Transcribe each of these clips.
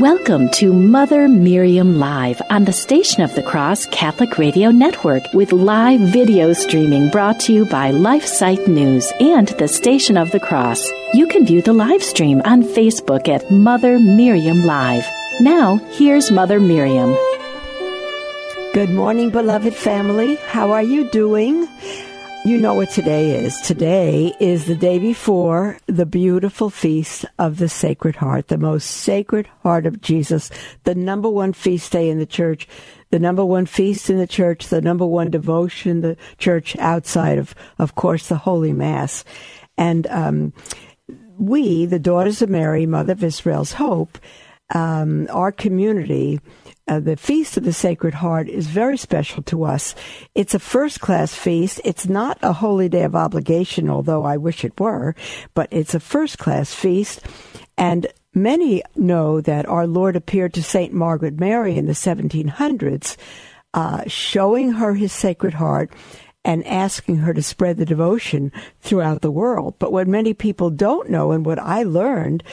Welcome to Mother Miriam Live on the Station of the Cross Catholic Radio Network with live video streaming brought to you by LifeSite News and the Station of the Cross. You can view the live stream on Facebook at Mother Miriam Live. Now, here's Mother Miriam. Good morning, beloved family. How are you doing? You know what today is. Today is the day before the beautiful feast of the Sacred Heart, the most sacred heart of Jesus, the number one feast day in the church, the number one feast in the church, the number one devotion the church outside of, of course, the Holy Mass. And um, we, the Daughters of Mary, Mother of Israel's Hope, um, our community, uh, the Feast of the Sacred Heart is very special to us. It's a first class feast. It's not a holy day of obligation, although I wish it were, but it's a first class feast. And many know that our Lord appeared to St. Margaret Mary in the 1700s, uh, showing her his Sacred Heart and asking her to spread the devotion throughout the world. But what many people don't know, and what I learned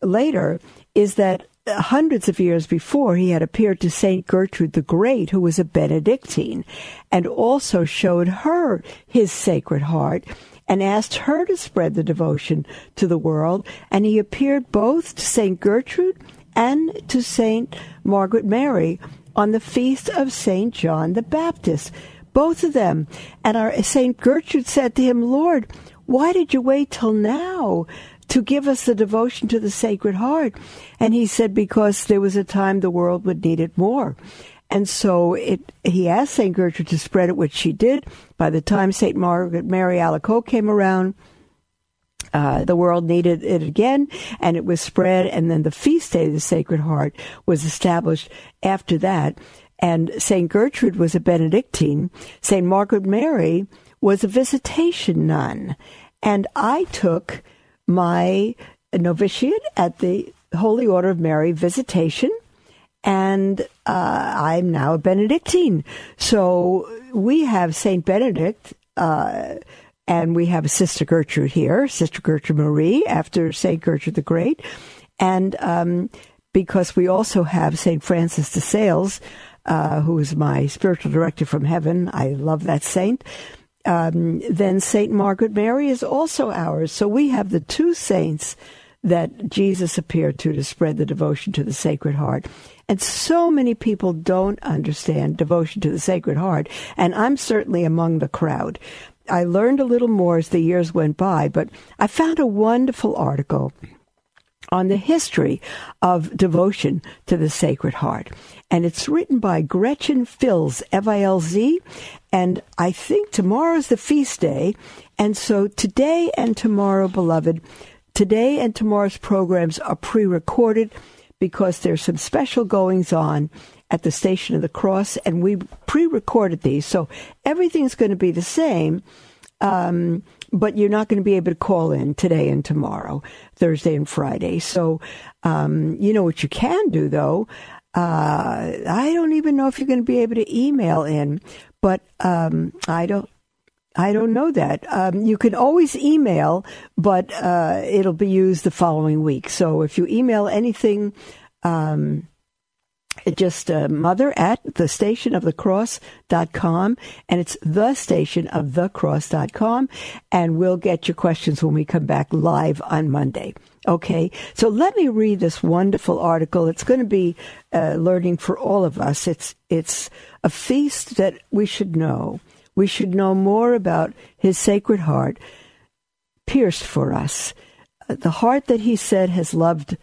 later, is that hundreds of years before, he had appeared to Saint Gertrude the Great, who was a Benedictine, and also showed her his Sacred Heart and asked her to spread the devotion to the world. And he appeared both to Saint Gertrude and to Saint Margaret Mary on the feast of Saint John the Baptist. Both of them. And our Saint Gertrude said to him, Lord, why did you wait till now to give us the devotion to the Sacred Heart. And he said, because there was a time the world would need it more. And so it, he asked St. Gertrude to spread it, which she did. By the time St. Margaret Mary Alacoque came around, uh, the world needed it again, and it was spread. And then the feast day of the Sacred Heart was established after that. And St. Gertrude was a Benedictine. St. Margaret Mary was a visitation nun. And I took my novitiate at the Holy Order of Mary Visitation, and uh, I'm now a Benedictine. So we have Saint Benedict. Uh, and we have Sister Gertrude here, Sister Gertrude Marie, after Saint Gertrude the Great, and um, because we also have Saint Francis de Sales, uh, who is my spiritual director from heaven. I love that saint um, then Saint Margaret Mary is also ours. So we have the two saints that Jesus appeared to to spread the devotion to the Sacred Heart. And so many people don't understand devotion to the Sacred Heart, and I'm certainly among the crowd. I learned a little more as the years went by, but I found a wonderful article on the history of devotion to the Sacred Heart. And it's written by Gretchen Filz, F I L Z. And I think tomorrow's the feast day. And so today and tomorrow, beloved, today and tomorrow's programs are pre recorded because there's some special goings on at the Station of the Cross, and we pre recorded these. So everything's going to be the same. Um, but you're not going to be able to call in today and tomorrow, Thursday and Friday. So, um, you know what you can do though? Uh, I don't even know if you're going to be able to email in, but um, I don't. I don't know that. Um, you can always email, but uh, it'll be used the following week. So if you email anything, um, just uh, mother at the station of the cross.com and it's the station of the cross.com and we'll get your questions when we come back live on Monday. Okay, so let me read this wonderful article. It's going to be uh, learning for all of us. It's it's a feast that we should know. We should know more about His Sacred Heart, pierced for us, the heart that He said has loved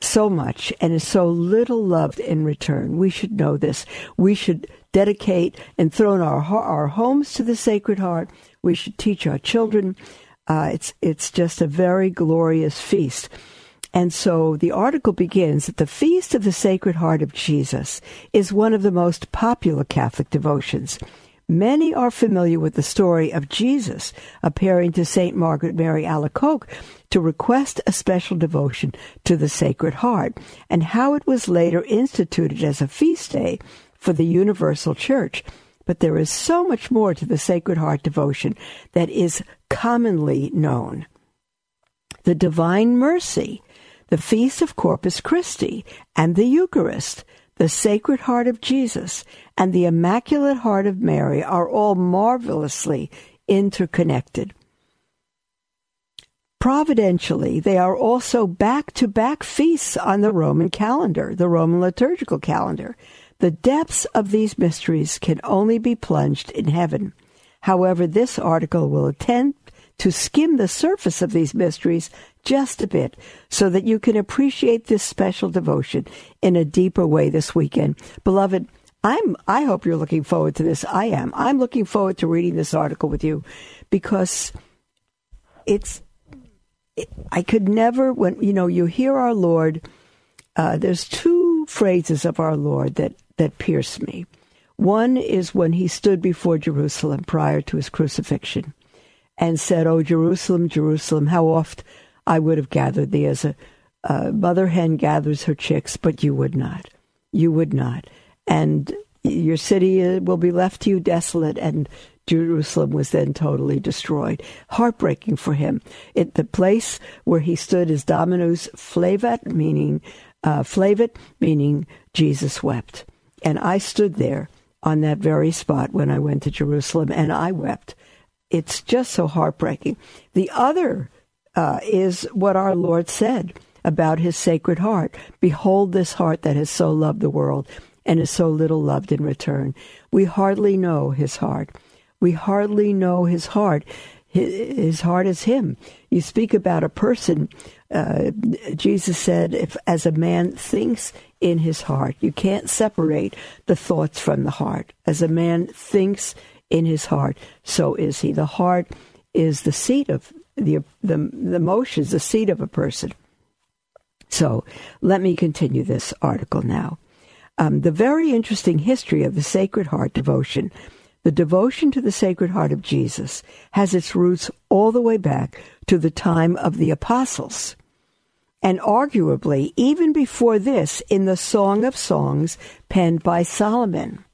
so much and is so little loved in return. We should know this. We should dedicate and throw in our our homes to the Sacred Heart. We should teach our children. Uh, it's it's just a very glorious feast. And so the article begins that the Feast of the Sacred Heart of Jesus is one of the most popular Catholic devotions. Many are familiar with the story of Jesus appearing to St. Margaret Mary Alacoque to request a special devotion to the Sacred Heart and how it was later instituted as a feast day for the Universal Church. But there is so much more to the Sacred Heart devotion that is commonly known. The Divine Mercy the Feast of Corpus Christi, and the Eucharist, the Sacred Heart of Jesus, and the Immaculate Heart of Mary are all marvelously interconnected. Providentially, they are also back to back feasts on the Roman calendar, the Roman liturgical calendar. The depths of these mysteries can only be plunged in heaven. However, this article will attempt to skim the surface of these mysteries just a bit so that you can appreciate this special devotion in a deeper way this weekend. Beloved, I'm I hope you're looking forward to this. I am. I'm looking forward to reading this article with you because it's it, I could never when you know you hear our Lord uh, there's two phrases of our Lord that that pierce me. One is when he stood before Jerusalem prior to his crucifixion and said, "Oh Jerusalem, Jerusalem, how oft I would have gathered thee as a, a mother hen gathers her chicks, but you would not. You would not. And your city uh, will be left to you desolate, and Jerusalem was then totally destroyed. Heartbreaking for him. It, the place where he stood is Dominus Flevit, meaning uh, Flevit, meaning Jesus wept. And I stood there on that very spot when I went to Jerusalem, and I wept. It's just so heartbreaking. The other uh, is what our Lord said about his sacred heart. Behold, this heart that has so loved the world and is so little loved in return. We hardly know his heart. We hardly know his heart. His heart is him. You speak about a person. Uh, Jesus said, if as a man thinks in his heart, you can't separate the thoughts from the heart. As a man thinks in his heart, so is he. The heart is the seat of the, the, the emotions, the seat of a person. So let me continue this article now. Um, the very interesting history of the Sacred Heart devotion, the devotion to the Sacred Heart of Jesus, has its roots all the way back to the time of the apostles. And arguably, even before this, in the Song of Songs penned by Solomon.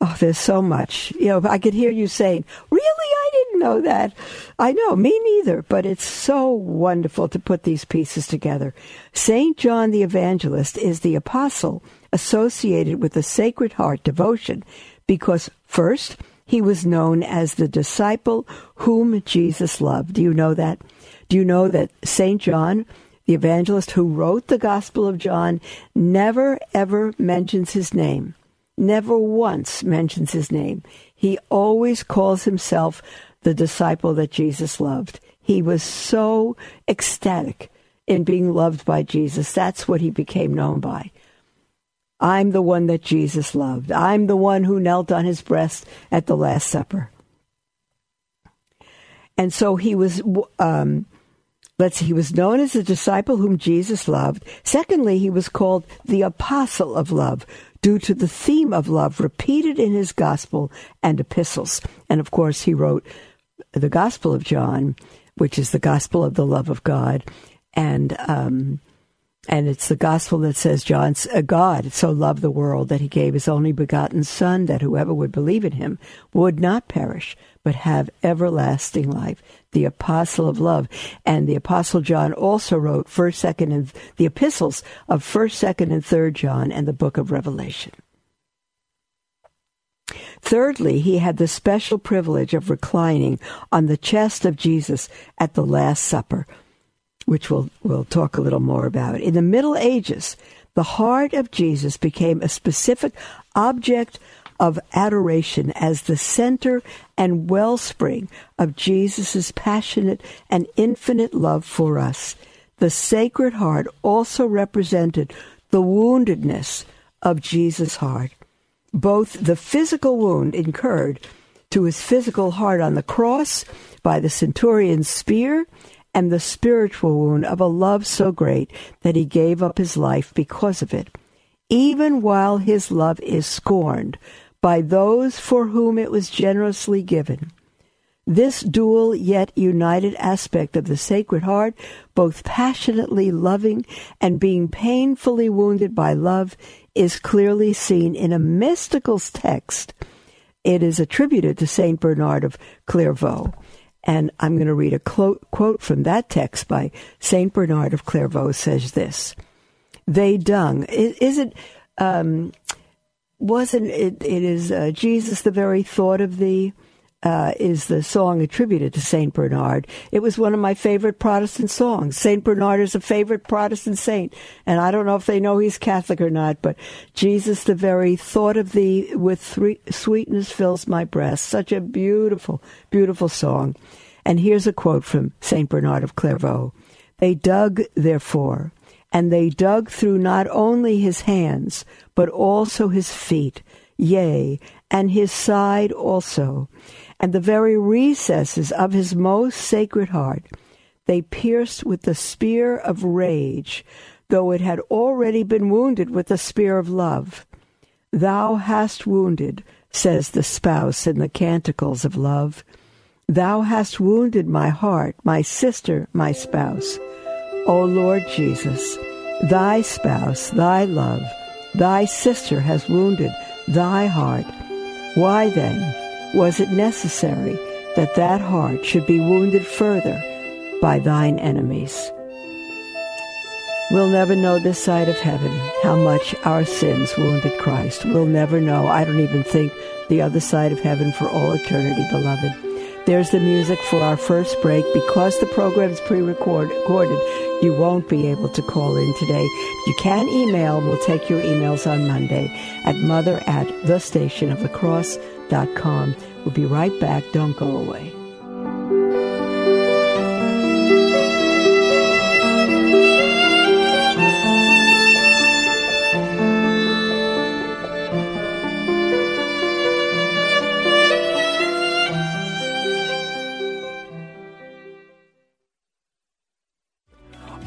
Oh, there's so much. You know, I could hear you saying, Really? I didn't know that. I know, me neither, but it's so wonderful to put these pieces together. St. John the Evangelist is the apostle associated with the Sacred Heart devotion because, first, he was known as the disciple whom Jesus loved. Do you know that? Do you know that St. John, the evangelist who wrote the Gospel of John, never ever mentions his name? never once mentions his name. He always calls himself the disciple that Jesus loved. He was so ecstatic in being loved by Jesus. That's what he became known by. I'm the one that Jesus loved. I'm the one who knelt on his breast at the Last Supper. And so he was, um, let's see, he was known as the disciple whom Jesus loved. Secondly, he was called the apostle of love due to the theme of love repeated in his gospel and epistles. And of course, he wrote the Gospel of John, which is the gospel of the love of God. And, um, and it's the gospel that says John's uh, God so loved the world that he gave his only begotten Son, that whoever would believe in him would not perish, but have everlasting life. The apostle of love, and the apostle John also wrote first, second, and the epistles of first, second, and third John, and the book of Revelation. Thirdly, he had the special privilege of reclining on the chest of Jesus at the Last Supper which we'll, we'll talk a little more about. In the Middle Ages, the heart of Jesus became a specific object of adoration as the center and wellspring of Jesus' passionate and infinite love for us. The Sacred Heart also represented the woundedness of Jesus' heart, both the physical wound incurred to his physical heart on the cross by the centurion's spear and the spiritual wound of a love so great that he gave up his life because of it, even while his love is scorned by those for whom it was generously given. This dual yet united aspect of the Sacred Heart, both passionately loving and being painfully wounded by love, is clearly seen in a mystical text. It is attributed to Saint Bernard of Clairvaux And I'm going to read a quote from that text by St. Bernard of Clairvaux says this. They dung. Is, is it, um, wasn't it, it is uh, Jesus the very thought of thee? Uh, is the song attributed to Saint Bernard. It was one of my favorite Protestant songs. Saint Bernard is a favorite Protestant saint, and I don't know if they know he's Catholic or not. But Jesus, the very thought of thee with three, sweetness fills my breast. Such a beautiful, beautiful song. And here's a quote from Saint Bernard of Clairvaux: "They dug, therefore." And they dug through not only his hands, but also his feet, yea, and his side also and the very recesses of his most sacred heart they pierced with the spear of rage, though it had already been wounded with the spear of love. Thou hast wounded, says the spouse in the canticles of love. Thou hast wounded my heart, my sister, my spouse. O Lord Jesus, thy spouse, thy love, thy sister has wounded thy heart. Why then? Was it necessary that that heart should be wounded further by thine enemies? We'll never know this side of heaven how much our sins wounded Christ. We'll never know. I don't even think the other side of heaven for all eternity, beloved. There's the music for our first break. Because the program's pre-recorded, you won't be able to call in today. You can email. We'll take your emails on Monday at mother at the station of the cross com. We'll be right back. Don't go away.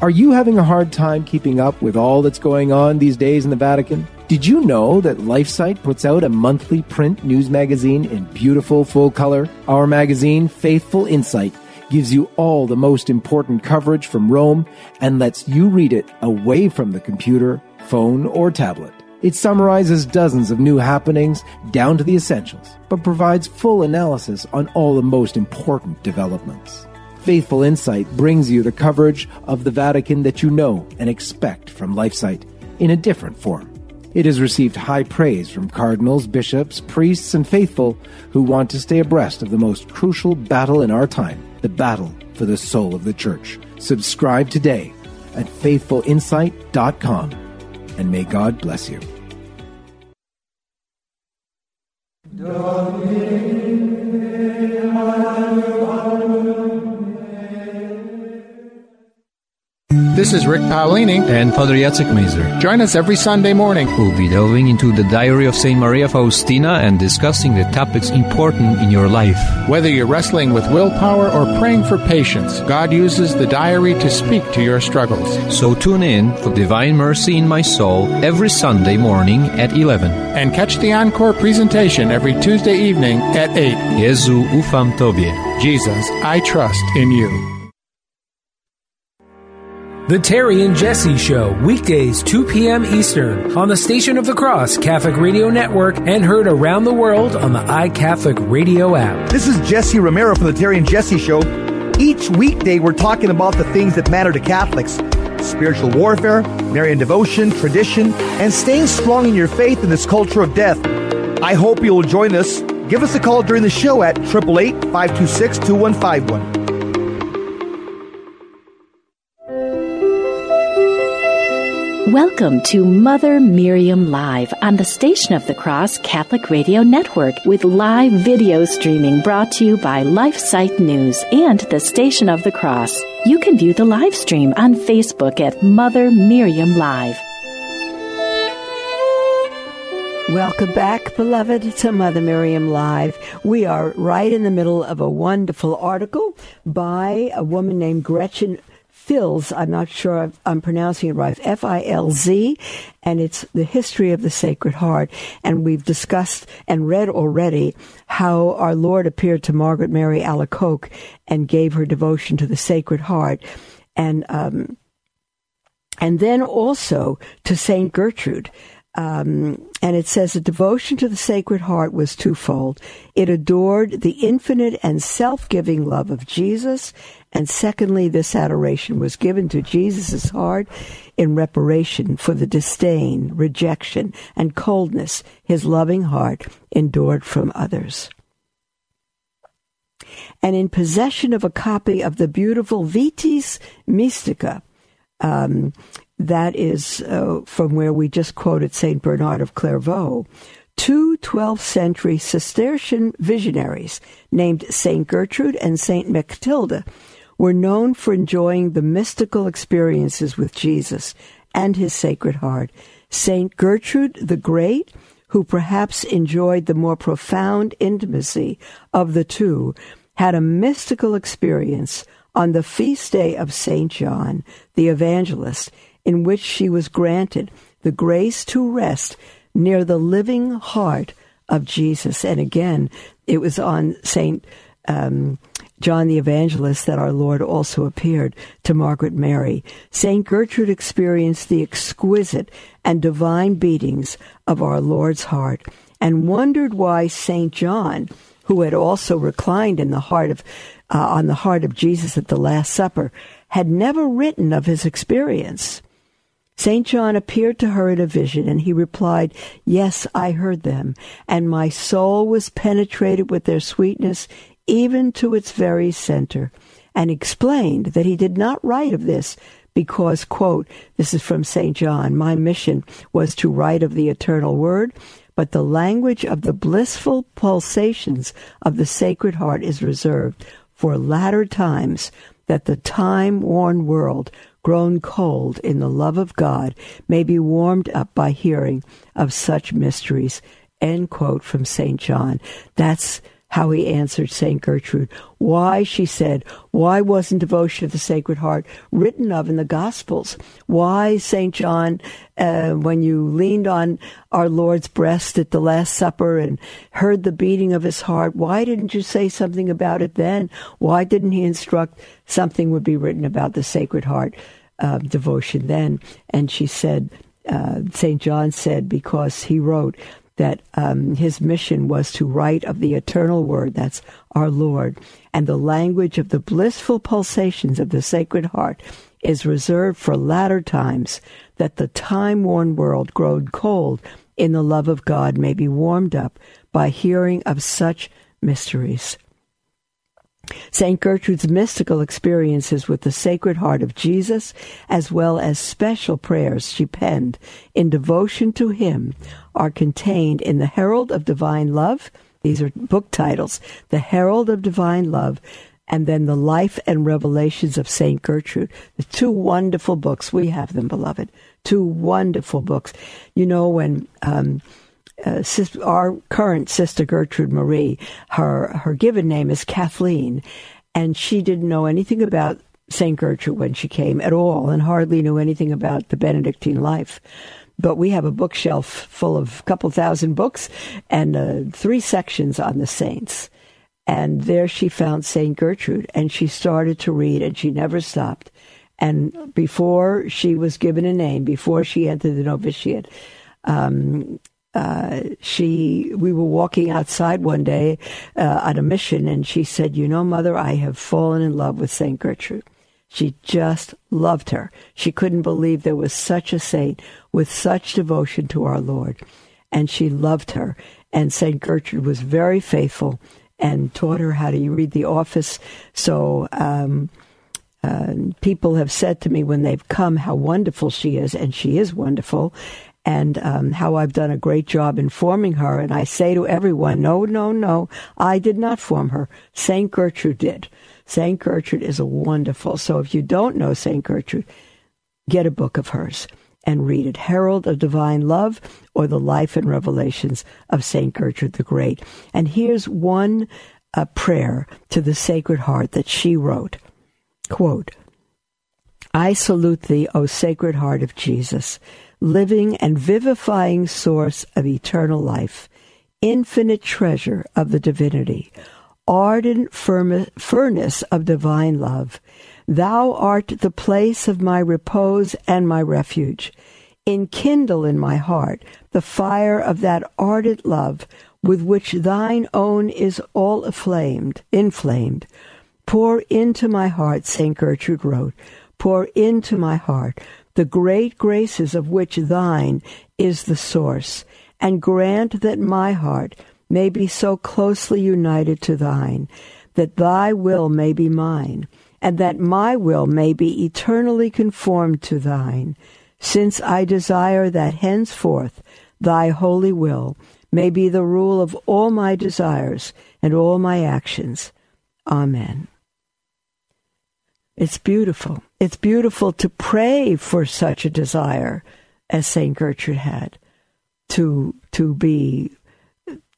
Are you having a hard time keeping up with all that's going on these days in the Vatican? Did you know that LifeSite puts out a monthly print news magazine in beautiful full color? Our magazine, Faithful Insight, gives you all the most important coverage from Rome and lets you read it away from the computer, phone, or tablet. It summarizes dozens of new happenings down to the essentials, but provides full analysis on all the most important developments. Faithful Insight brings you the coverage of the Vatican that you know and expect from LifeSite in a different form. It has received high praise from cardinals, bishops, priests, and faithful who want to stay abreast of the most crucial battle in our time the battle for the soul of the Church. Subscribe today at faithfulinsight.com, and may God bless you. This is Rick Paolini and Father Jacek Mazer. Join us every Sunday morning. We'll be delving into the diary of St. Maria Faustina and discussing the topics important in your life. Whether you're wrestling with willpower or praying for patience, God uses the diary to speak to your struggles. So tune in for Divine Mercy in My Soul every Sunday morning at 11. And catch the encore presentation every Tuesday evening at 8. Jezu ufam Tobie. Jesus, I trust in you. The Terry and Jesse Show, weekdays 2 p.m. Eastern, on the Station of the Cross Catholic Radio Network and heard around the world on the iCatholic Radio app. This is Jesse Romero from the Terry and Jesse Show. Each weekday, we're talking about the things that matter to Catholics spiritual warfare, Marian devotion, tradition, and staying strong in your faith in this culture of death. I hope you'll join us. Give us a call during the show at 888 526 2151. Welcome to Mother Miriam Live on the Station of the Cross Catholic Radio Network with live video streaming brought to you by LifeSite News and the Station of the Cross. You can view the live stream on Facebook at Mother Miriam Live. Welcome back, beloved, to Mother Miriam Live. We are right in the middle of a wonderful article by a woman named Gretchen Filz, I'm not sure I'm pronouncing it right, F I L Z, and it's the history of the Sacred Heart. And we've discussed and read already how our Lord appeared to Margaret Mary Alacoque and gave her devotion to the Sacred Heart. And, um, and then also to Saint Gertrude. Um, and it says the devotion to the Sacred Heart was twofold. It adored the infinite and self giving love of Jesus. And secondly, this adoration was given to Jesus' heart in reparation for the disdain, rejection, and coldness his loving heart endured from others. And in possession of a copy of the beautiful Vitis Mystica, um, that is uh, from where we just quoted St. Bernard of Clairvaux. Two 12th century Cistercian visionaries named St. Gertrude and St. Mechtilde were known for enjoying the mystical experiences with Jesus and his Sacred Heart. St. Gertrude the Great, who perhaps enjoyed the more profound intimacy of the two, had a mystical experience on the feast day of St. John the Evangelist in which she was granted the grace to rest near the living heart of Jesus. And again, it was on St. Um, John the Evangelist that our Lord also appeared to Margaret Mary. St. Gertrude experienced the exquisite and divine beatings of our Lord's heart and wondered why St. John, who had also reclined in the heart of, uh, on the heart of Jesus at the Last Supper, had never written of his experience. St. John appeared to her in a vision, and he replied, Yes, I heard them, and my soul was penetrated with their sweetness even to its very center, and explained that he did not write of this because, quote, this is from St. John, my mission was to write of the eternal word, but the language of the blissful pulsations of the Sacred Heart is reserved for latter times that the time worn world grown cold in the love of God may be warmed up by hearing of such mysteries. End quote from St. John. That's how he answered St. Gertrude. Why, she said, why wasn't devotion to the Sacred Heart written of in the Gospels? Why, St. John, uh, when you leaned on our Lord's breast at the Last Supper and heard the beating of his heart, why didn't you say something about it then? Why didn't he instruct something would be written about the Sacred Heart uh, devotion then? And she said, uh, St. John said, because he wrote, that um, his mission was to write of the eternal word, that's our Lord, and the language of the blissful pulsations of the Sacred Heart is reserved for latter times, that the time worn world grown cold in the love of God may be warmed up by hearing of such mysteries. St. Gertrude's mystical experiences with the Sacred Heart of Jesus, as well as special prayers she penned in devotion to him, are contained in the Herald of Divine Love. These are book titles The Herald of Divine Love, and then The Life and Revelations of St. Gertrude. The two wonderful books. We have them, beloved. Two wonderful books. You know, when. Um, uh, our current sister Gertrude Marie, her her given name is Kathleen, and she didn't know anything about Saint Gertrude when she came at all, and hardly knew anything about the Benedictine life. But we have a bookshelf full of a couple thousand books and uh, three sections on the saints. And there she found Saint Gertrude, and she started to read, and she never stopped. And before she was given a name, before she entered the novitiate, um, uh, she we were walking outside one day uh, on a mission and she said you know mother i have fallen in love with saint gertrude. She just loved her. She couldn't believe there was such a saint with such devotion to our lord. And she loved her. And saint gertrude was very faithful and taught her how to read the office. So um, uh, people have said to me when they've come how wonderful she is, and she is wonderful and um, how I've done a great job informing her. And I say to everyone, no, no, no, I did not form her. St. Gertrude did. St. Gertrude is a wonderful. So if you don't know St. Gertrude, get a book of hers and read it Herald of Divine Love or The Life and Revelations of St. Gertrude the Great. And here's one uh, prayer to the Sacred Heart that she wrote. Quote, I salute thee, O Sacred Heart of Jesus living and vivifying source of eternal life, infinite treasure of the divinity, ardent furnace of divine love. Thou art the place of my repose and my refuge. Enkindle in my heart the fire of that ardent love with which thine own is all aflamed, inflamed. Pour into my heart, St. Gertrude wrote, pour into my heart the great graces of which thine is the source, and grant that my heart may be so closely united to thine, that thy will may be mine, and that my will may be eternally conformed to thine, since I desire that henceforth thy holy will may be the rule of all my desires and all my actions. Amen. It's beautiful. It's beautiful to pray for such a desire as St. Gertrude had to, to be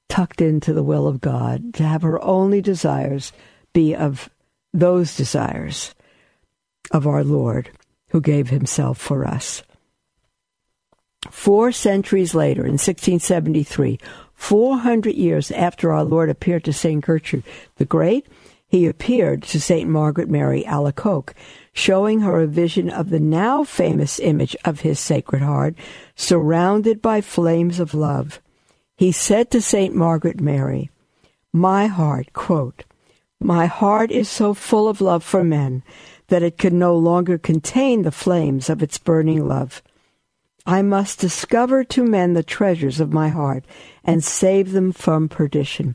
tucked into the will of God, to have her only desires be of those desires of our Lord who gave himself for us. Four centuries later, in 1673, 400 years after our Lord appeared to St. Gertrude the Great, he appeared to St. Margaret Mary Alacoque, showing her a vision of the now famous image of his Sacred Heart, surrounded by flames of love. He said to St. Margaret Mary, My heart, quote, my heart is so full of love for men that it can no longer contain the flames of its burning love. I must discover to men the treasures of my heart and save them from perdition.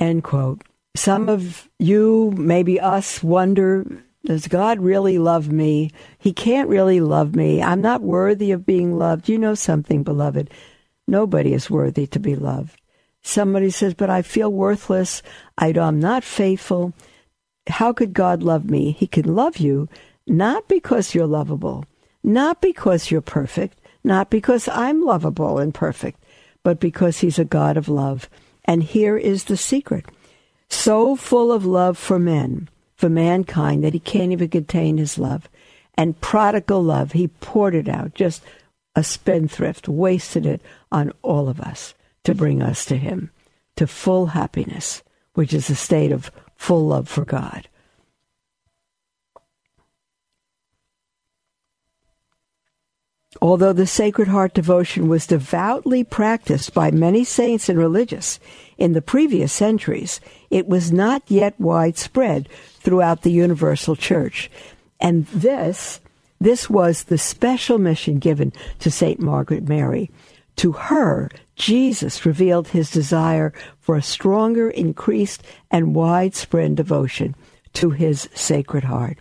End quote. Some of you, maybe us, wonder does God really love me? He can't really love me. I'm not worthy of being loved. You know something, beloved. Nobody is worthy to be loved. Somebody says, but I feel worthless. I, am not faithful. How could God love me? He can love you not because you're lovable, not because you're perfect, not because I'm lovable and perfect, but because He's a God of love. And here is the secret so full of love for men, for mankind, that He can't even contain His love. And prodigal love, He poured it out, just a spendthrift, wasted it on all of us to bring us to Him, to full happiness, which is a state of full love for God. Although the Sacred Heart devotion was devoutly practiced by many saints and religious in the previous centuries, it was not yet widespread throughout the universal church. And this, this was the special mission given to St. Margaret Mary. To her, Jesus revealed his desire for a stronger, increased, and widespread devotion to his Sacred Heart.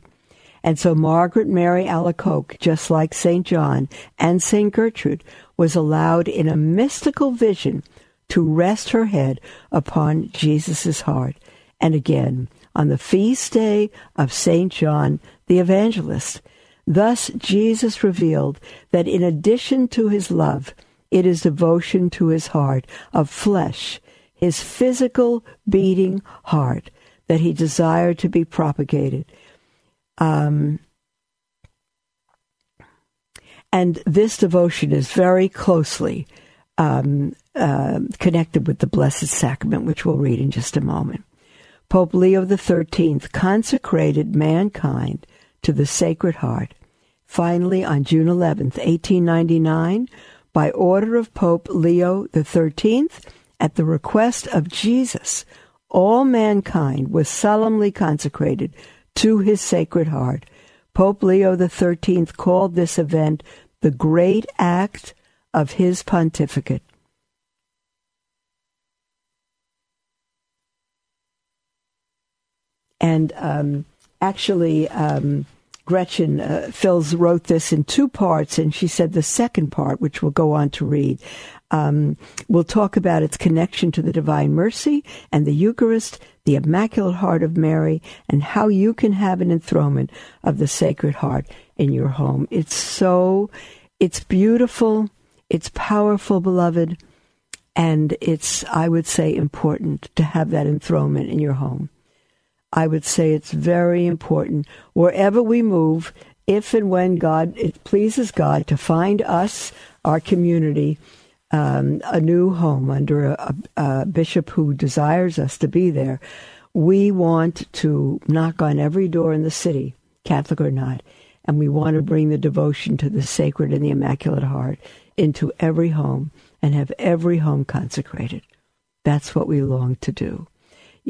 And so Margaret Mary Alacoque, just like St. John and St. Gertrude, was allowed in a mystical vision to rest her head upon Jesus' heart. And again, on the feast day of St. John the Evangelist, thus Jesus revealed that in addition to his love, it is devotion to his heart of flesh, his physical beating heart, that he desired to be propagated. Um, and this devotion is very closely um, uh, connected with the Blessed Sacrament, which we'll read in just a moment. Pope Leo XIII consecrated mankind to the Sacred Heart. Finally, on June 11th, 1899, by order of Pope Leo XIII, at the request of Jesus, all mankind was solemnly consecrated to his Sacred Heart. Pope Leo XIII called this event the great act of his pontificate. And um, actually, um, Gretchen uh, Filz wrote this in two parts, and she said the second part, which we'll go on to read, um, we'll talk about its connection to the Divine Mercy and the Eucharist, the Immaculate Heart of Mary, and how you can have an enthronement of the Sacred Heart in your home. It's so, it's beautiful, it's powerful, beloved, and it's, I would say, important to have that enthronement in your home. I would say it's very important wherever we move, if and when God, it pleases God to find us, our community, um, a new home under a, a, bishop who desires us to be there. We want to knock on every door in the city, Catholic or not, And we want to bring the devotion to the sacred and the Immaculate Heart into every home and have every home consecrated. That's what we long to do.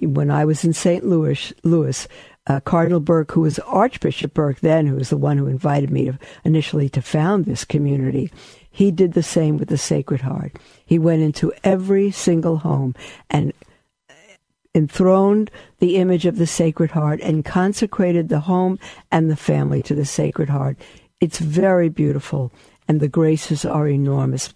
When I was in St. Louis, Louis uh, Cardinal Burke, who was Archbishop Burke then, who was the one who invited me to, initially to found this community, he did the same with the Sacred Heart. He went into every single home and enthroned the image of the Sacred Heart and consecrated the home and the family to the Sacred Heart. It's very beautiful, and the graces are enormous,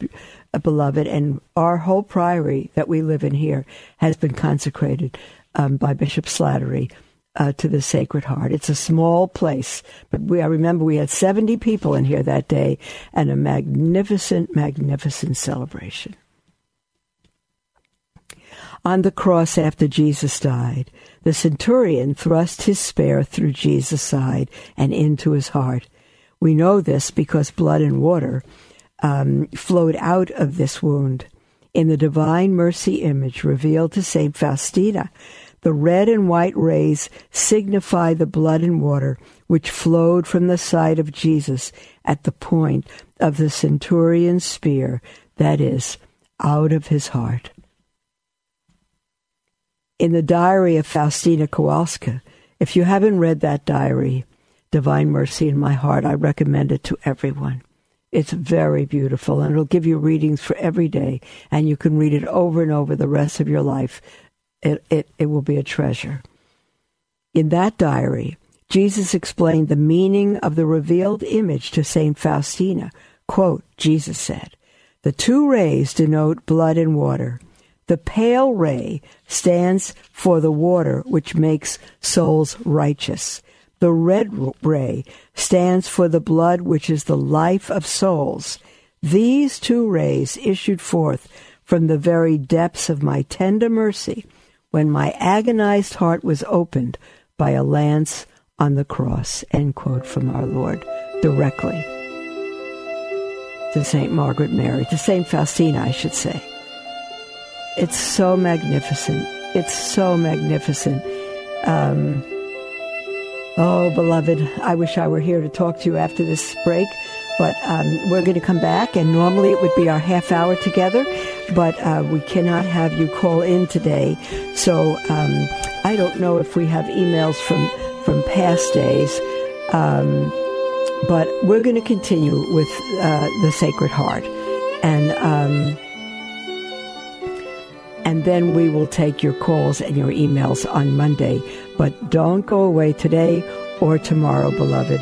uh, beloved. And our whole priory that we live in here has been consecrated um, by Bishop Slattery. Uh, to the Sacred Heart. It's a small place, but we, I remember we had 70 people in here that day and a magnificent, magnificent celebration on the cross after Jesus died, the centurion thrust his spear through Jesus' side and into his heart. We know this because blood and water um, flowed out of this wound. In the divine mercy image revealed to St. Faustina, the red and white rays signify the blood and water which flowed from the side of Jesus at the point of the centurion's spear, that is, out of his heart in the diary of Faustina Kowalska. If you haven't read that diary, Divine Mercy in My Heart, I recommend it to everyone. It's very beautiful and it'll give you readings for every day and you can read it over and over the rest of your life. It, it, it will be a treasure. In that diary, Jesus explained the meaning of the revealed image to St. Faustina. Quote, Jesus said, The two rays denote blood and water. The pale ray stands for the water which makes souls righteous. The red ray stands for the blood which is the life of souls. These two rays issued forth from the very depths of my tender mercy when my agonized heart was opened by a lance on the cross. End quote from our Lord directly to St. Margaret Mary, to St. Faustina, I should say. It's so magnificent. It's so magnificent. Um, oh, beloved, I wish I were here to talk to you after this break, but um, we're going to come back, and normally it would be our half hour together, but uh, we cannot have you call in today. So um, I don't know if we have emails from from past days. Um, but we're going to continue with uh, the Sacred Heart, and um, and then we will take your calls and your emails on Monday. But don't go away today or tomorrow, beloved.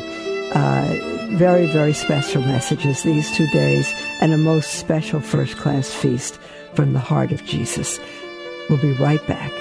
Uh, very, very special messages these two days and a most special first class feast from the heart of Jesus. We'll be right back.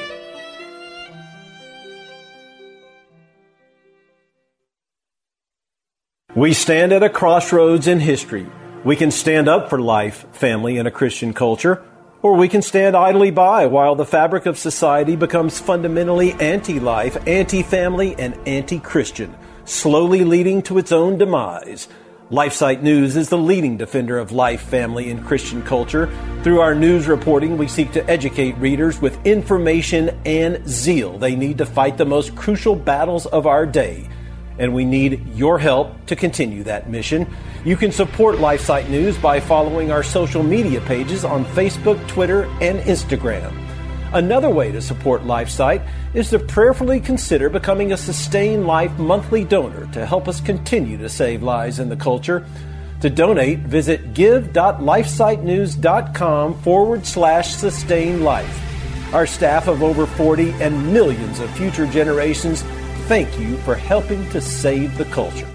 We stand at a crossroads in history. We can stand up for life, family, and a Christian culture or we can stand idly by while the fabric of society becomes fundamentally anti life, anti family, and anti Christian, slowly leading to its own demise. LifeSite News is the leading defender of life, family, and Christian culture. Through our news reporting, we seek to educate readers with information and zeal they need to fight the most crucial battles of our day and we need your help to continue that mission. You can support LifeSite News by following our social media pages on Facebook, Twitter, and Instagram. Another way to support LifeSite is to prayerfully consider becoming a Sustain Life monthly donor to help us continue to save lives in the culture. To donate, visit give.lifesitenews.com forward slash sustain life. Our staff of over 40 and millions of future generations thank you for helping to save the culture.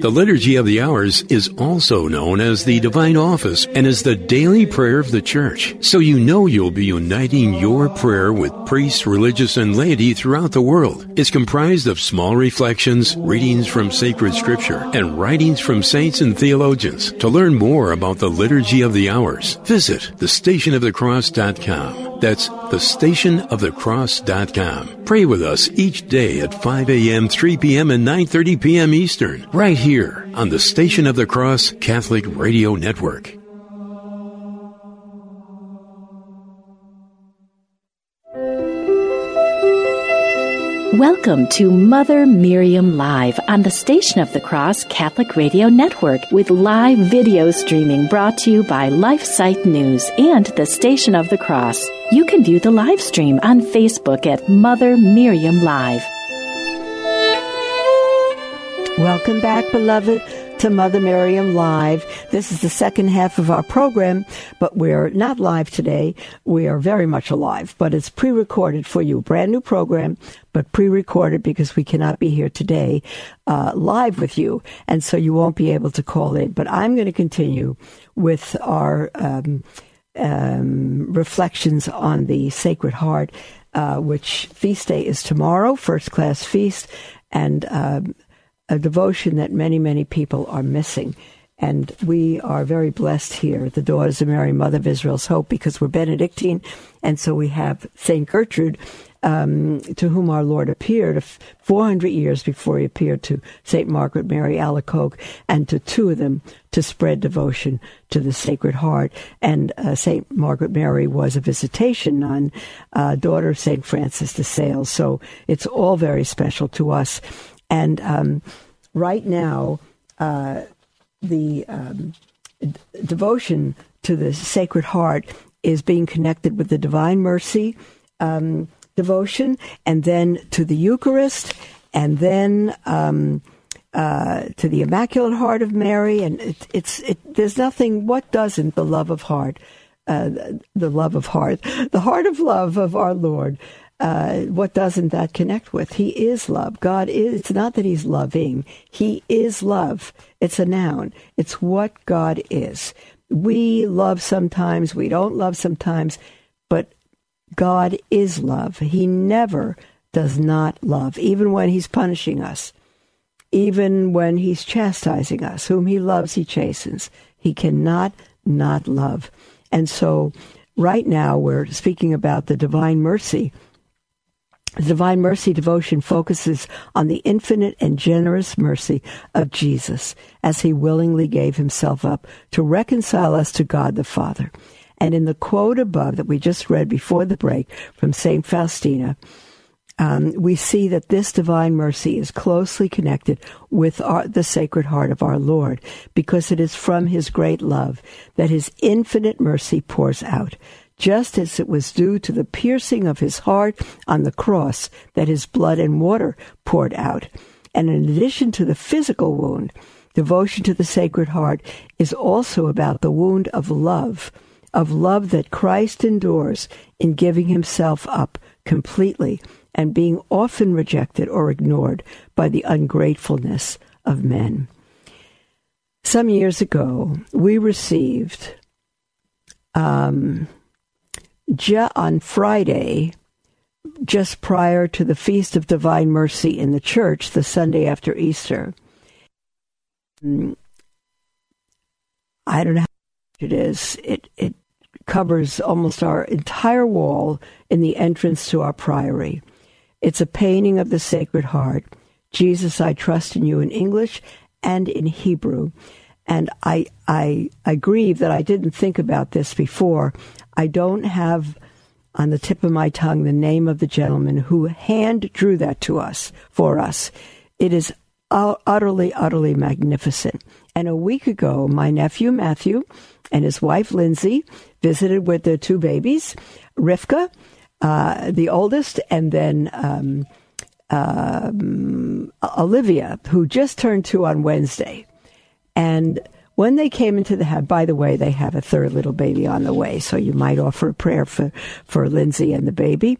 The Liturgy of the Hours is also known as the Divine Office and is the daily prayer of the Church. So you know you'll be uniting your prayer with priests, religious, and laity throughout the world. It's comprised of small reflections, readings from sacred scripture, and writings from saints and theologians. To learn more about the Liturgy of the Hours, visit thestationofthecross.com. That's thestationofthecross.com. Pray with us each day at 5 a.m., 3 p.m., and 9.30 p.m. Eastern, right here on the Station of the Cross Catholic Radio Network. Welcome to Mother Miriam Live on the Station of the Cross Catholic Radio Network with live video streaming brought to you by LifeSite News and the Station of the Cross. You can view the live stream on Facebook at Mother Miriam Live. Welcome back, beloved, to Mother Miriam Live. This is the second half of our program, but we're not live today. We are very much alive, but it's pre recorded for you. Brand new program, but pre recorded because we cannot be here today uh, live with you. And so you won't be able to call in. But I'm going to continue with our um, um, reflections on the Sacred Heart, uh, which feast day is tomorrow, first class feast. And um, a devotion that many, many people are missing. And we are very blessed here, the Daughters of Mary, Mother of Israel's Hope, because we're Benedictine. And so we have St. Gertrude, um, to whom our Lord appeared 400 years before he appeared to St. Margaret Mary Alacoque, and to two of them to spread devotion to the Sacred Heart. And uh, St. Margaret Mary was a visitation nun, uh, daughter of St. Francis de Sales. So it's all very special to us. And um, right now, uh, the um, d- devotion to the Sacred Heart is being connected with the Divine Mercy um, devotion, and then to the Eucharist, and then um, uh, to the Immaculate Heart of Mary. And it, it's it, there's nothing. What doesn't the love of heart, uh, the love of heart, the heart of love of our Lord uh, what doesn't that connect with? He is love. God is, it's not that he's loving. He is love. It's a noun. It's what God is. We love sometimes, we don't love sometimes, but God is love. He never does not love, even when he's punishing us, even when he's chastising us. Whom he loves, he chastens. He cannot not love. And so, right now, we're speaking about the divine mercy the Divine Mercy devotion focuses on the infinite and generous mercy of Jesus as he willingly gave himself up to reconcile us to God the Father. And in the quote above that we just read before the break from St. Faustina, um, we see that this divine mercy is closely connected with our, the Sacred Heart of our Lord because it is from his great love that his infinite mercy pours out just as it was due to the piercing of his heart on the cross that his blood and water poured out. And in addition to the physical wound, devotion to the Sacred Heart is also about the wound of love, of love that Christ endures in giving himself up completely and being often rejected or ignored by the ungratefulness of men. Some years ago, we received um, on Friday, just prior to the Feast of Divine Mercy in the church, the Sunday after Easter. Mm, I don't know how it is. It it covers almost our entire wall in the entrance to our priory. It's a painting of the Sacred Heart. Jesus, I trust in you in English and in Hebrew. And I, I, I grieve that I didn't think about this before. I don't have on the tip of my tongue the name of the gentleman who hand drew that to us for us. It is utterly, utterly magnificent. And a week ago, my nephew Matthew and his wife Lindsay visited with their two babies, Rivka, uh, the oldest, and then um, um, Olivia, who just turned two on Wednesday. And when they came into the house, by the way, they have a third little baby on the way, so you might offer a prayer for, for Lindsay and the baby.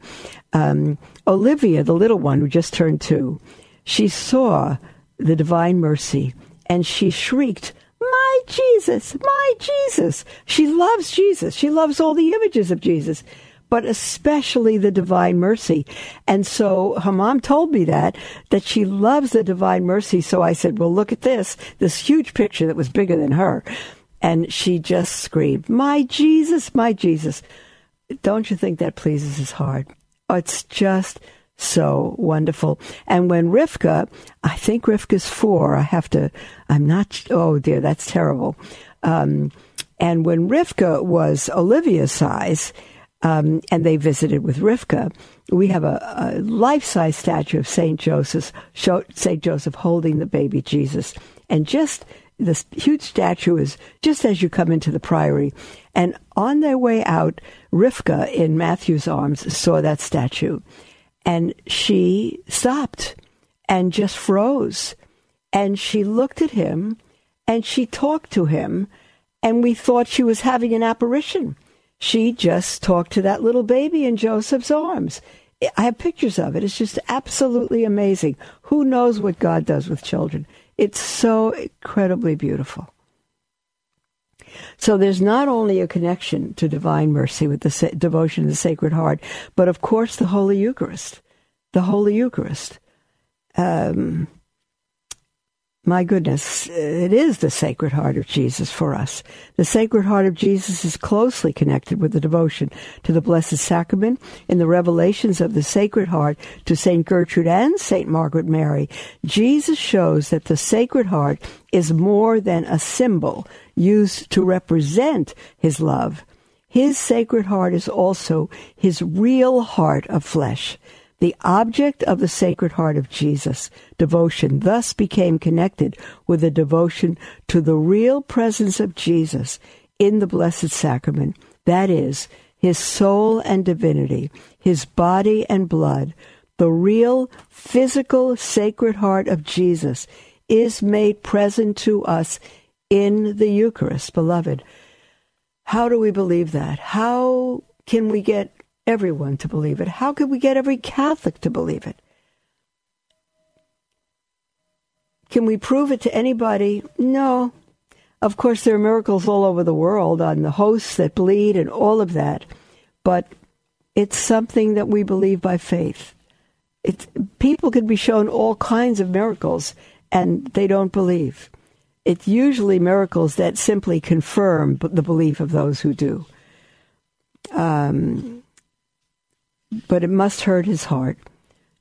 Um, Olivia, the little one who just turned two, she saw the divine mercy and she shrieked, My Jesus, my Jesus. She loves Jesus. She loves all the images of Jesus but especially the divine mercy. And so her mom told me that, that she loves the divine mercy. So I said, well, look at this, this huge picture that was bigger than her. And she just screamed, my Jesus, my Jesus. Don't you think that pleases his heart? It's just so wonderful. And when Rivka, I think Rivka's four, I have to, I'm not, oh dear, that's terrible. Um, and when Rivka was Olivia's size, um, and they visited with Rivka. We have a, a life-size statue of Saint Joseph, Saint Joseph holding the baby Jesus, and just this huge statue is just as you come into the priory. And on their way out, Rivka in Matthew's arms saw that statue, and she stopped and just froze, and she looked at him, and she talked to him, and we thought she was having an apparition she just talked to that little baby in Joseph's arms. I have pictures of it. It's just absolutely amazing. Who knows what God does with children? It's so incredibly beautiful. So there's not only a connection to divine mercy with the sa- devotion of the Sacred Heart, but of course the Holy Eucharist. The Holy Eucharist. Um, my goodness, it is the Sacred Heart of Jesus for us. The Sacred Heart of Jesus is closely connected with the devotion to the Blessed Sacrament in the revelations of the Sacred Heart to St. Gertrude and St. Margaret Mary. Jesus shows that the Sacred Heart is more than a symbol used to represent his love. His Sacred Heart is also his real heart of flesh. The object of the Sacred Heart of Jesus devotion thus became connected with a devotion to the real presence of Jesus in the Blessed Sacrament, that is, his soul and divinity, his body and blood, the real physical Sacred Heart of Jesus is made present to us in the Eucharist, beloved. How do we believe that? How can we get everyone to believe it? How could we get every Catholic to believe it? Can we prove it to anybody? No. Of course, there are miracles all over the world on the hosts that bleed and all of that, but it's something that we believe by faith. It's, people can be shown all kinds of miracles and they don't believe. It's usually miracles that simply confirm the belief of those who do. Um, but it must hurt his heart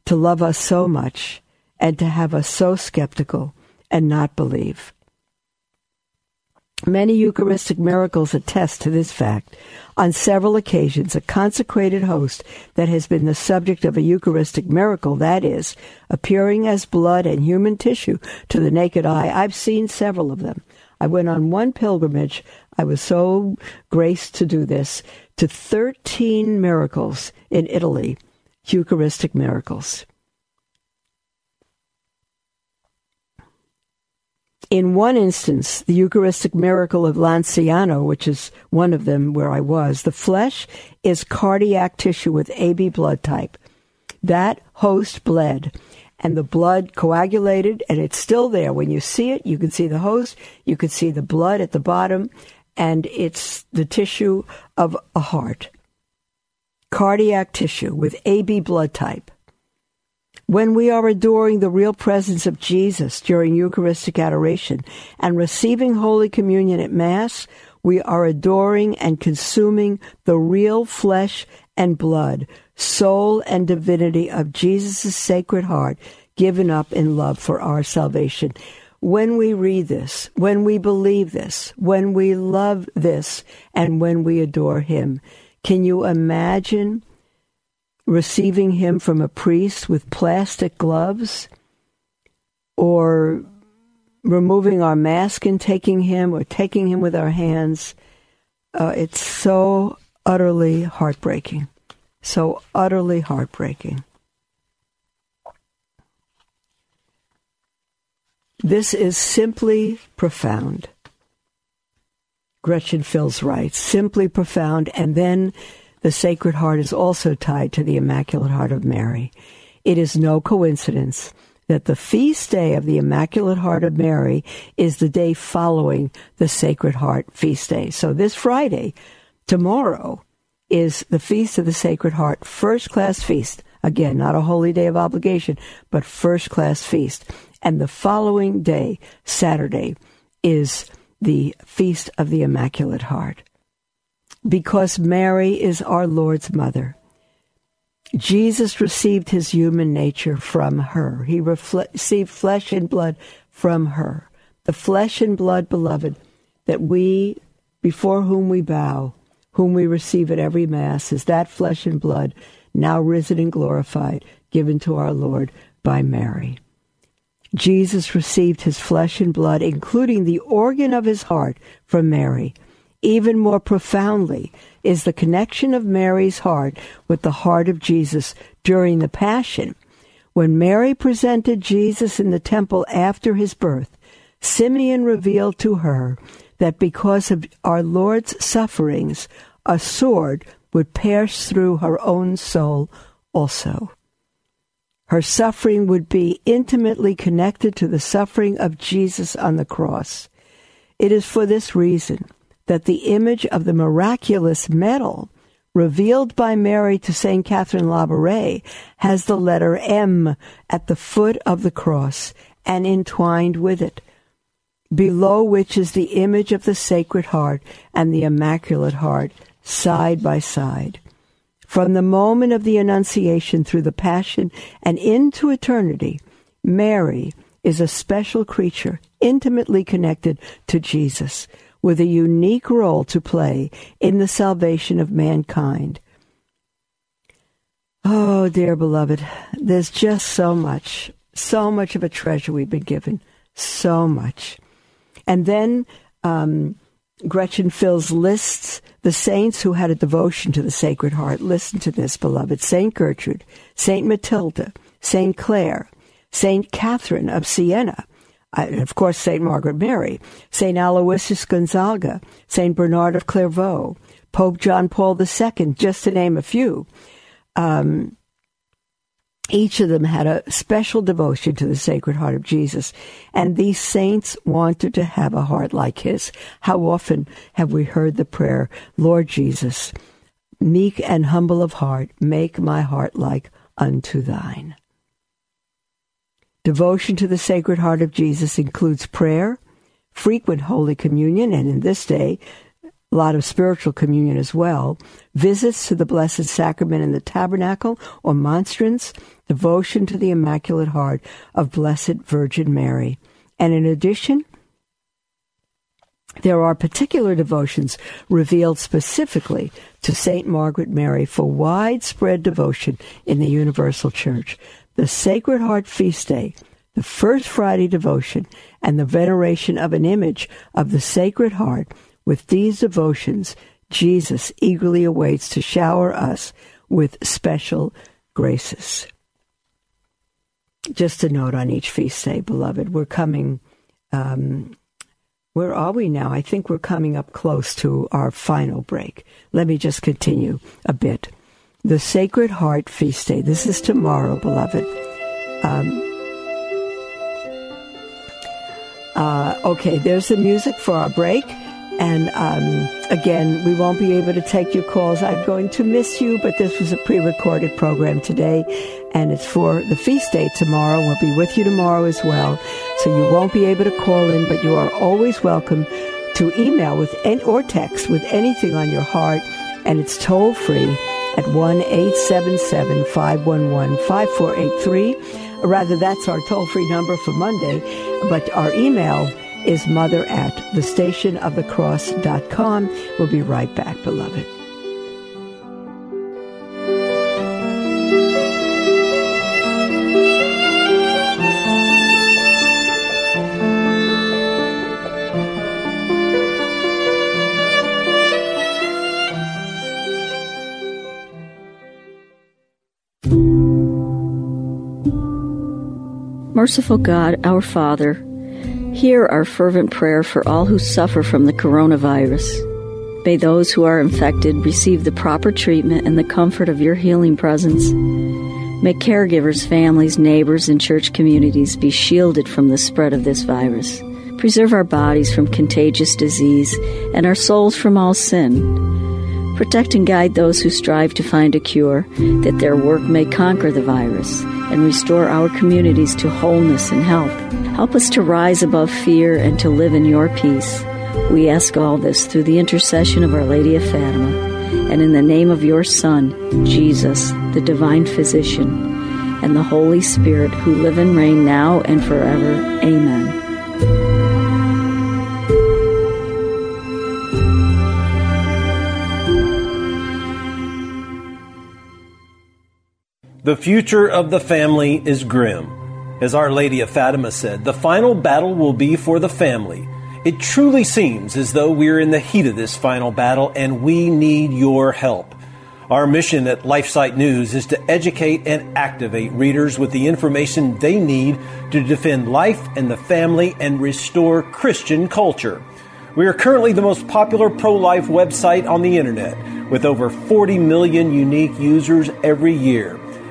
to love us so much and to have us so skeptical and not believe. Many Eucharistic miracles attest to this fact. On several occasions, a consecrated host that has been the subject of a Eucharistic miracle, that is, appearing as blood and human tissue to the naked eye, I've seen several of them. I went on one pilgrimage. I was so graced to do this to 13 miracles in Italy, Eucharistic miracles. In one instance, the Eucharistic miracle of Lanciano, which is one of them where I was, the flesh is cardiac tissue with AB blood type. That host bled and the blood coagulated and it's still there. When you see it, you can see the host, you can see the blood at the bottom, and it's the tissue of a heart, cardiac tissue with AB blood type. When we are adoring the real presence of Jesus during Eucharistic adoration and receiving Holy Communion at Mass, we are adoring and consuming the real flesh and blood, soul and divinity of Jesus' sacred heart given up in love for our salvation when we read this, when we believe this, when we love this, and when we adore Him, can you imagine receiving Him from a priest with plastic gloves? Or removing our mask and taking Him, or taking Him with our hands? Uh, it's so utterly heartbreaking. So utterly heartbreaking. This is simply profound. Gretchen Filz writes, simply profound, and then the Sacred Heart is also tied to the Immaculate Heart of Mary. It is no coincidence that the feast day of the Immaculate Heart of Mary is the day following the Sacred Heart feast day. So this Friday, tomorrow, is the Feast of the Sacred Heart, first class feast. Again, not a holy day of obligation, but first class feast. And the following day, Saturday, is the Feast of the Immaculate Heart. Because Mary is our Lord's mother. Jesus received his human nature from her. He received flesh and blood from her. The flesh and blood, beloved, that we, before whom we bow, whom we receive at every Mass, is that flesh and blood, now risen and glorified, given to our Lord by Mary. Jesus received his flesh and blood, including the organ of his heart, from Mary. Even more profoundly is the connection of Mary's heart with the heart of Jesus during the Passion. When Mary presented Jesus in the temple after his birth, Simeon revealed to her that because of our Lord's sufferings, a sword would pierce through her own soul also. Her suffering would be intimately connected to the suffering of Jesus on the cross. It is for this reason that the image of the miraculous medal revealed by Mary to St. Catherine Labouré has the letter M at the foot of the cross and entwined with it, below which is the image of the Sacred Heart and the Immaculate Heart side by side. From the moment of the Annunciation through the Passion and into eternity, Mary is a special creature intimately connected to Jesus with a unique role to play in the salvation of mankind. Oh, dear beloved, there's just so much, so much of a treasure we've been given, so much. And then um, Gretchen Filz lists the saints who had a devotion to the Sacred Heart. Listen to this, beloved. Saint Gertrude, Saint Matilda, Saint Clare, Saint Catherine of Siena, and of course Saint Margaret Mary, Saint Aloysius Gonzaga, Saint Bernard of Clairvaux, Pope John Paul II, just to name a few. Um, each of them had a special devotion to the Sacred Heart of Jesus, and these saints wanted to have a heart like his. How often have we heard the prayer, Lord Jesus, meek and humble of heart, make my heart like unto thine? Devotion to the Sacred Heart of Jesus includes prayer, frequent Holy Communion, and in this day, lot of spiritual communion as well, visits to the Blessed Sacrament in the Tabernacle or Monstrance, devotion to the Immaculate Heart of Blessed Virgin Mary. And in addition, there are particular devotions revealed specifically to St. Margaret Mary for widespread devotion in the Universal Church. The Sacred Heart Feast Day, the First Friday devotion, and the veneration of an image of the Sacred Heart. With these devotions, Jesus eagerly awaits to shower us with special graces just a note on each feast day, beloved. We're coming. Um, where are we now? I think we're coming up close to our final break. Let me just continue a bit. The Sacred Heart Feast Day. This is tomorrow, beloved. Um, uh, okay, there's the music for our break. And um, again, we won't be able to take your calls. I'm going to miss you, but this was a pre recorded program today, and it's for the feast day tomorrow. We'll be with you tomorrow as well. So you won't be able to call in, but you are always welcome to email with or text with anything on your heart, and it's toll free at 1 877 511 5483. Rather, that's our toll free number for Monday, but our email is mother at thestationofthecross.com. We'll be right back, beloved. Merciful God, our Father, Hear our fervent prayer for all who suffer from the coronavirus. May those who are infected receive the proper treatment and the comfort of your healing presence. May caregivers, families, neighbors, and church communities be shielded from the spread of this virus. Preserve our bodies from contagious disease and our souls from all sin. Protect and guide those who strive to find a cure, that their work may conquer the virus and restore our communities to wholeness and health. Help us to rise above fear and to live in your peace. We ask all this through the intercession of Our Lady of Fatima and in the name of your Son, Jesus, the divine physician, and the Holy Spirit, who live and reign now and forever. Amen. The future of the family is grim. As Our Lady of Fatima said, the final battle will be for the family it truly seems as though we're in the heat of this final battle and we need your help. Our mission at LifeSite News is to educate and activate readers with the information they need to defend life and the family and restore Christian culture. We are currently the most popular pro life website on the internet with over 40 million unique users every year.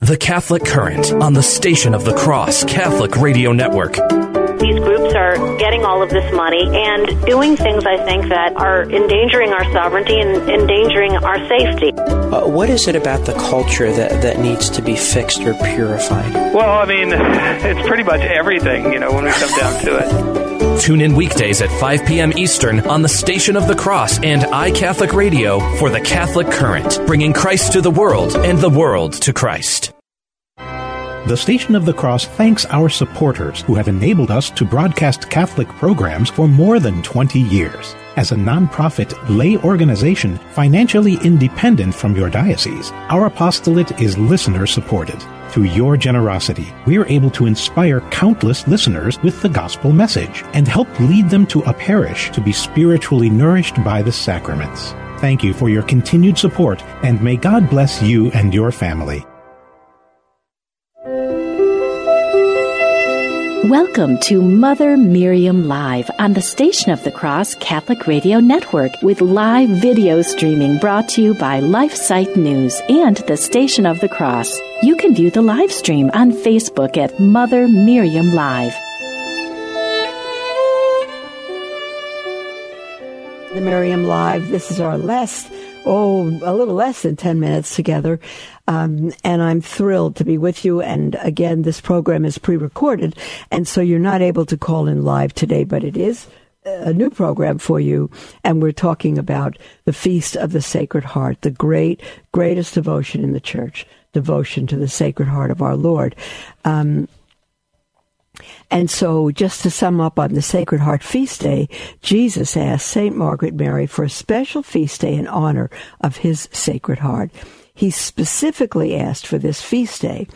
The Catholic Current on the Station of the Cross Catholic Radio Network. These groups are getting all of this money and doing things, I think, that are endangering our sovereignty and endangering our safety. Uh, what is it about the culture that, that needs to be fixed or purified? Well, I mean, it's pretty much everything, you know, when we come down to it. Tune in weekdays at 5 p.m. Eastern on the Station of the Cross and iCatholic Radio for the Catholic Current, bringing Christ to the world and the world to Christ. The Station of the Cross thanks our supporters who have enabled us to broadcast Catholic programs for more than 20 years. As a nonprofit lay organization financially independent from your diocese, our apostolate is listener supported. Through your generosity, we are able to inspire countless listeners with the gospel message and help lead them to a parish to be spiritually nourished by the sacraments. Thank you for your continued support, and may God bless you and your family. Welcome to Mother Miriam Live on the Station of the Cross Catholic Radio Network with live video streaming brought to you by LifeSite News and the Station of the Cross. You can view the live stream on Facebook at Mother Miriam Live. The Miriam Live. This is our last oh, a little less than 10 minutes together. Um, and I'm thrilled to be with you. And again, this program is pre recorded. And so you're not able to call in live today, but it is a new program for you. And we're talking about the Feast of the Sacred Heart, the great, greatest devotion in the church, devotion to the Sacred Heart of our Lord. Um, and so, just to sum up on the Sacred Heart Feast Day, Jesus asked St. Margaret Mary for a special feast day in honor of his Sacred Heart. He specifically asked for this feast day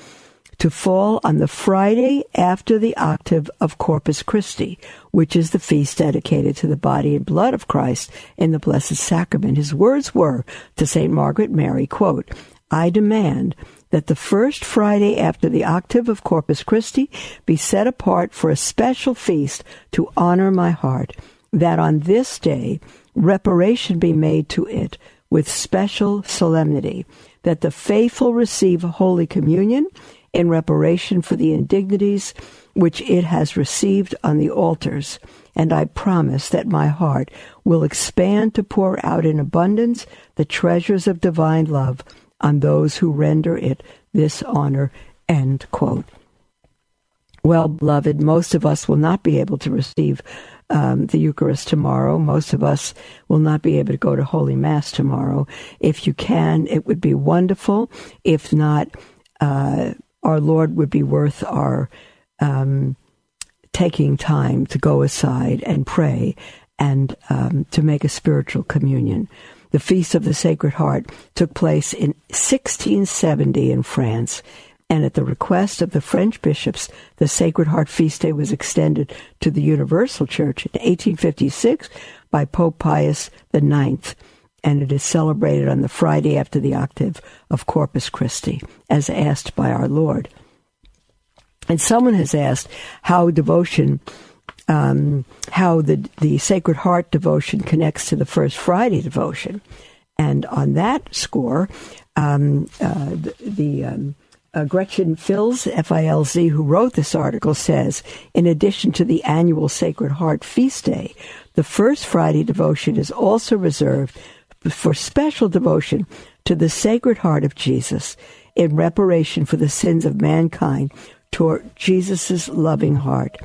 to fall on the Friday after the octave of Corpus Christi, which is the feast dedicated to the body and blood of Christ in the Blessed Sacrament. His words were to St. Margaret Mary, quote, I demand that the first Friday after the octave of Corpus Christi be set apart for a special feast to honor my heart, that on this day reparation be made to it with special solemnity, that the faithful receive Holy Communion in reparation for the indignities which it has received on the altars. And I promise that my heart will expand to pour out in abundance the treasures of divine love on those who render it this honor. End quote. Well, beloved, most of us will not be able to receive um, the Eucharist tomorrow. Most of us will not be able to go to Holy Mass tomorrow. If you can, it would be wonderful. If not, uh, our Lord would be worth our um, taking time to go aside and pray and um, to make a spiritual communion. The Feast of the Sacred Heart took place in 1670 in France, and at the request of the French bishops, the Sacred Heart Feast Day was extended to the Universal Church in 1856 by Pope Pius IX, and it is celebrated on the Friday after the octave of Corpus Christi, as asked by our Lord. And someone has asked how devotion, um, how the, the Sacred Heart devotion connects to the First Friday devotion. And on that score, um, uh, the, the um, uh, Gretchen Filz, F-I-L-Z, who wrote this article, says, in addition to the annual Sacred Heart Feast Day, the First Friday devotion is also reserved for special devotion to the Sacred Heart of Jesus in reparation for the sins of mankind toward Jesus' loving heart.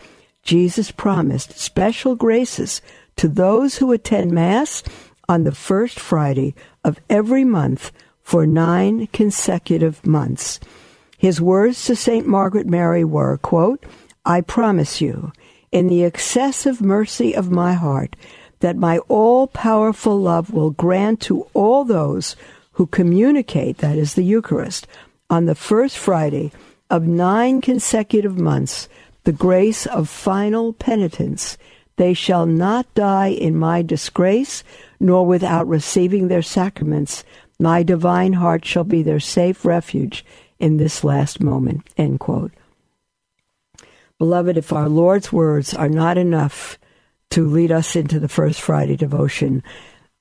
Jesus promised special graces to those who attend Mass on the first Friday of every month for nine consecutive months. His words to St. Margaret Mary were, quote, I promise you, in the excessive mercy of my heart, that my all powerful love will grant to all those who communicate, that is the Eucharist, on the first Friday of nine consecutive months, the grace of final penitence. They shall not die in my disgrace, nor without receiving their sacraments. My divine heart shall be their safe refuge in this last moment. End quote. Beloved, if our Lord's words are not enough to lead us into the First Friday devotion,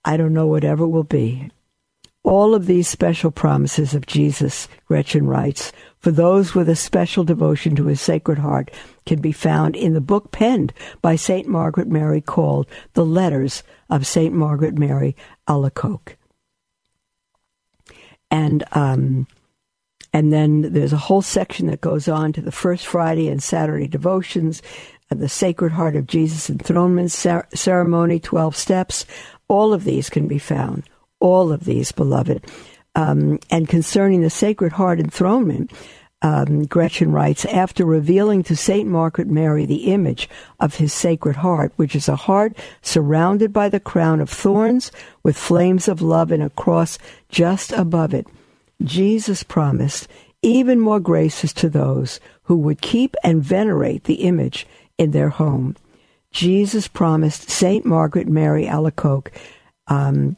I don't know whatever will be. All of these special promises of Jesus, Gretchen writes, for those with a special devotion to his Sacred Heart can be found in the book penned by St. Margaret Mary called The Letters of St. Margaret Mary Alacoque. And um, and then there's a whole section that goes on to the First Friday and Saturday devotions, uh, the Sacred Heart of Jesus enthronement cer- ceremony, 12 steps. All of these can be found. All of these, beloved. Um, and concerning the Sacred Heart enthronement, um, Gretchen writes, after revealing to St. Margaret Mary the image of his Sacred Heart, which is a heart surrounded by the crown of thorns with flames of love and a cross just above it, Jesus promised even more graces to those who would keep and venerate the image in their home. Jesus promised St. Margaret Mary Alacoque, um,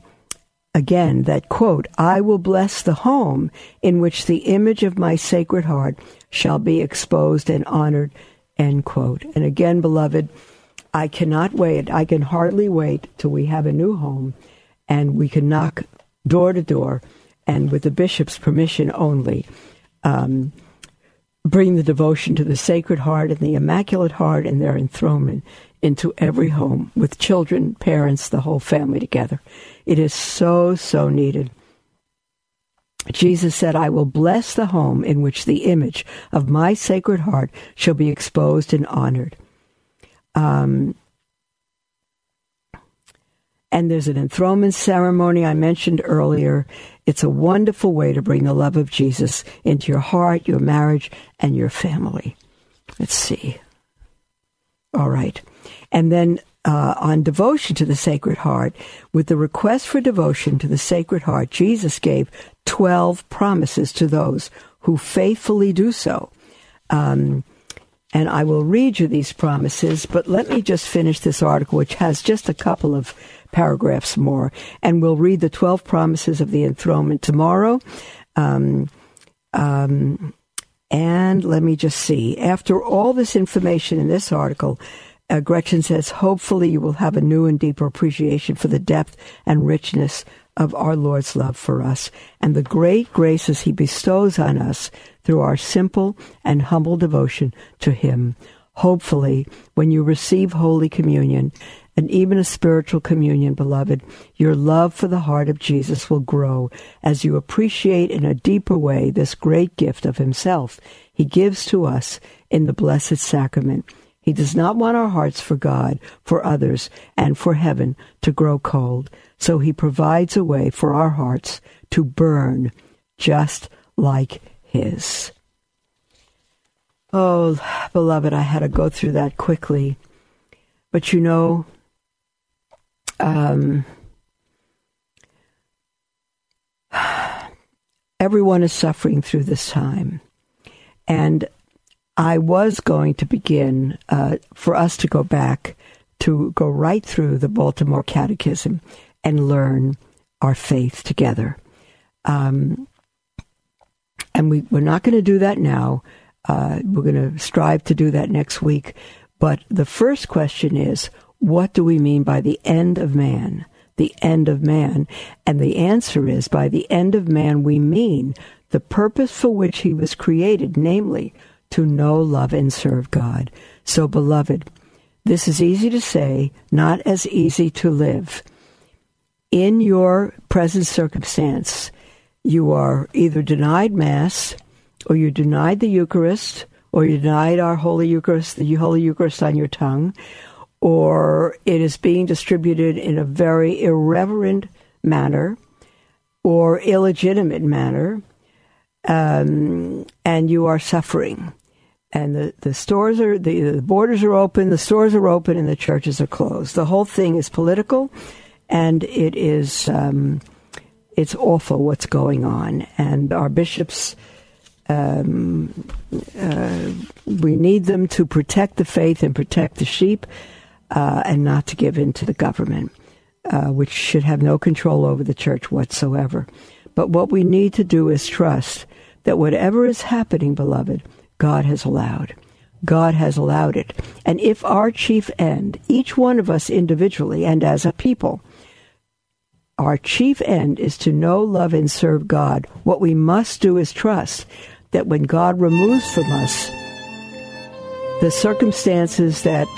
again, that, quote, I will bless the home in which the image of my sacred heart shall be exposed and honored, end quote. And again, beloved, I cannot wait. I can hardly wait till we have a new home and we can knock door to door and with the bishop's permission only, um, bring the devotion to the Sacred Heart and the Immaculate Heart and their enthronement into every home with children, parents, the whole family together. It is so, so needed. Jesus said, I will bless the home in which the image of my Sacred Heart shall be exposed and honored. Um, and there's an enthronement ceremony I mentioned earlier. It's a wonderful way to bring the love of Jesus into your heart, your marriage, and your family. Let's see. All right. And then uh, on devotion to the Sacred Heart, with the request for devotion to the Sacred Heart, Jesus gave 12 promises to those who faithfully do so. Um, and I will read you these promises, but let me just finish this article, which has just a couple of paragraphs more. And we'll read the 12 promises of the enthronement tomorrow. Um, um, and let me just see. After all this information in this article, uh, Gretchen says, hopefully you will have a new and deeper appreciation for the depth and richness of our Lord's love for us and the great graces he bestows on us through our simple and humble devotion to him. Hopefully, when you receive Holy Communion, and even a spiritual communion, beloved, your love for the heart of Jesus will grow as you appreciate in a deeper way this great gift of Himself He gives to us in the Blessed Sacrament. He does not want our hearts for God, for others, and for heaven to grow cold. So He provides a way for our hearts to burn just like His. Oh, beloved, I had to go through that quickly. But you know, um, everyone is suffering through this time. And I was going to begin uh, for us to go back to go right through the Baltimore Catechism and learn our faith together. Um, and we, we're not going to do that now. Uh, we're going to strive to do that next week. But the first question is what do we mean by the end of man? The end of man. And the answer is by the end of man, we mean the purpose for which he was created, namely to know, love, and serve God. So, beloved, this is easy to say, not as easy to live. In your present circumstance, you are either denied Mass, or you denied the Eucharist, or you denied our Holy Eucharist, the Holy Eucharist on your tongue, or it is being distributed in a very irreverent manner or illegitimate manner, um, and you are suffering. And the, the stores are, the, the borders are open, the stores are open, and the churches are closed. The whole thing is political, and it is, um, it's awful what's going on. And our bishops, um, uh, we need them to protect the faith and protect the sheep uh, and not to give in to the government, uh, which should have no control over the church whatsoever. But what we need to do is trust that whatever is happening, beloved, God has allowed. God has allowed it. And if our chief end, each one of us individually and as a people, our chief end is to know, love, and serve God, what we must do is trust that when God removes from us the circumstances that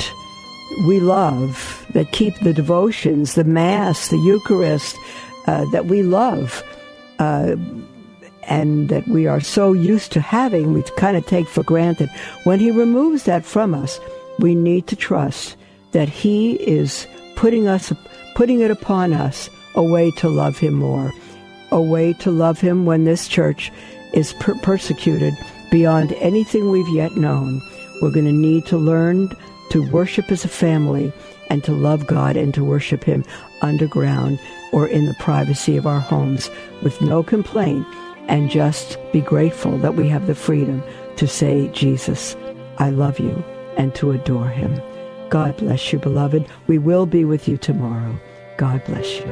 we love, that keep the devotions, the Mass, the Eucharist, uh, that we love, uh, and that we are so used to having, we kind of take for granted. When He removes that from us, we need to trust that He is putting us, putting it upon us, a way to love Him more, a way to love Him when this church is per- persecuted beyond anything we've yet known. We're going to need to learn to worship as a family and to love God and to worship Him underground or in the privacy of our homes with no complaint and just be grateful that we have the freedom to say, Jesus, I love you, and to adore Him. God bless you, beloved. We will be with you tomorrow. God bless you.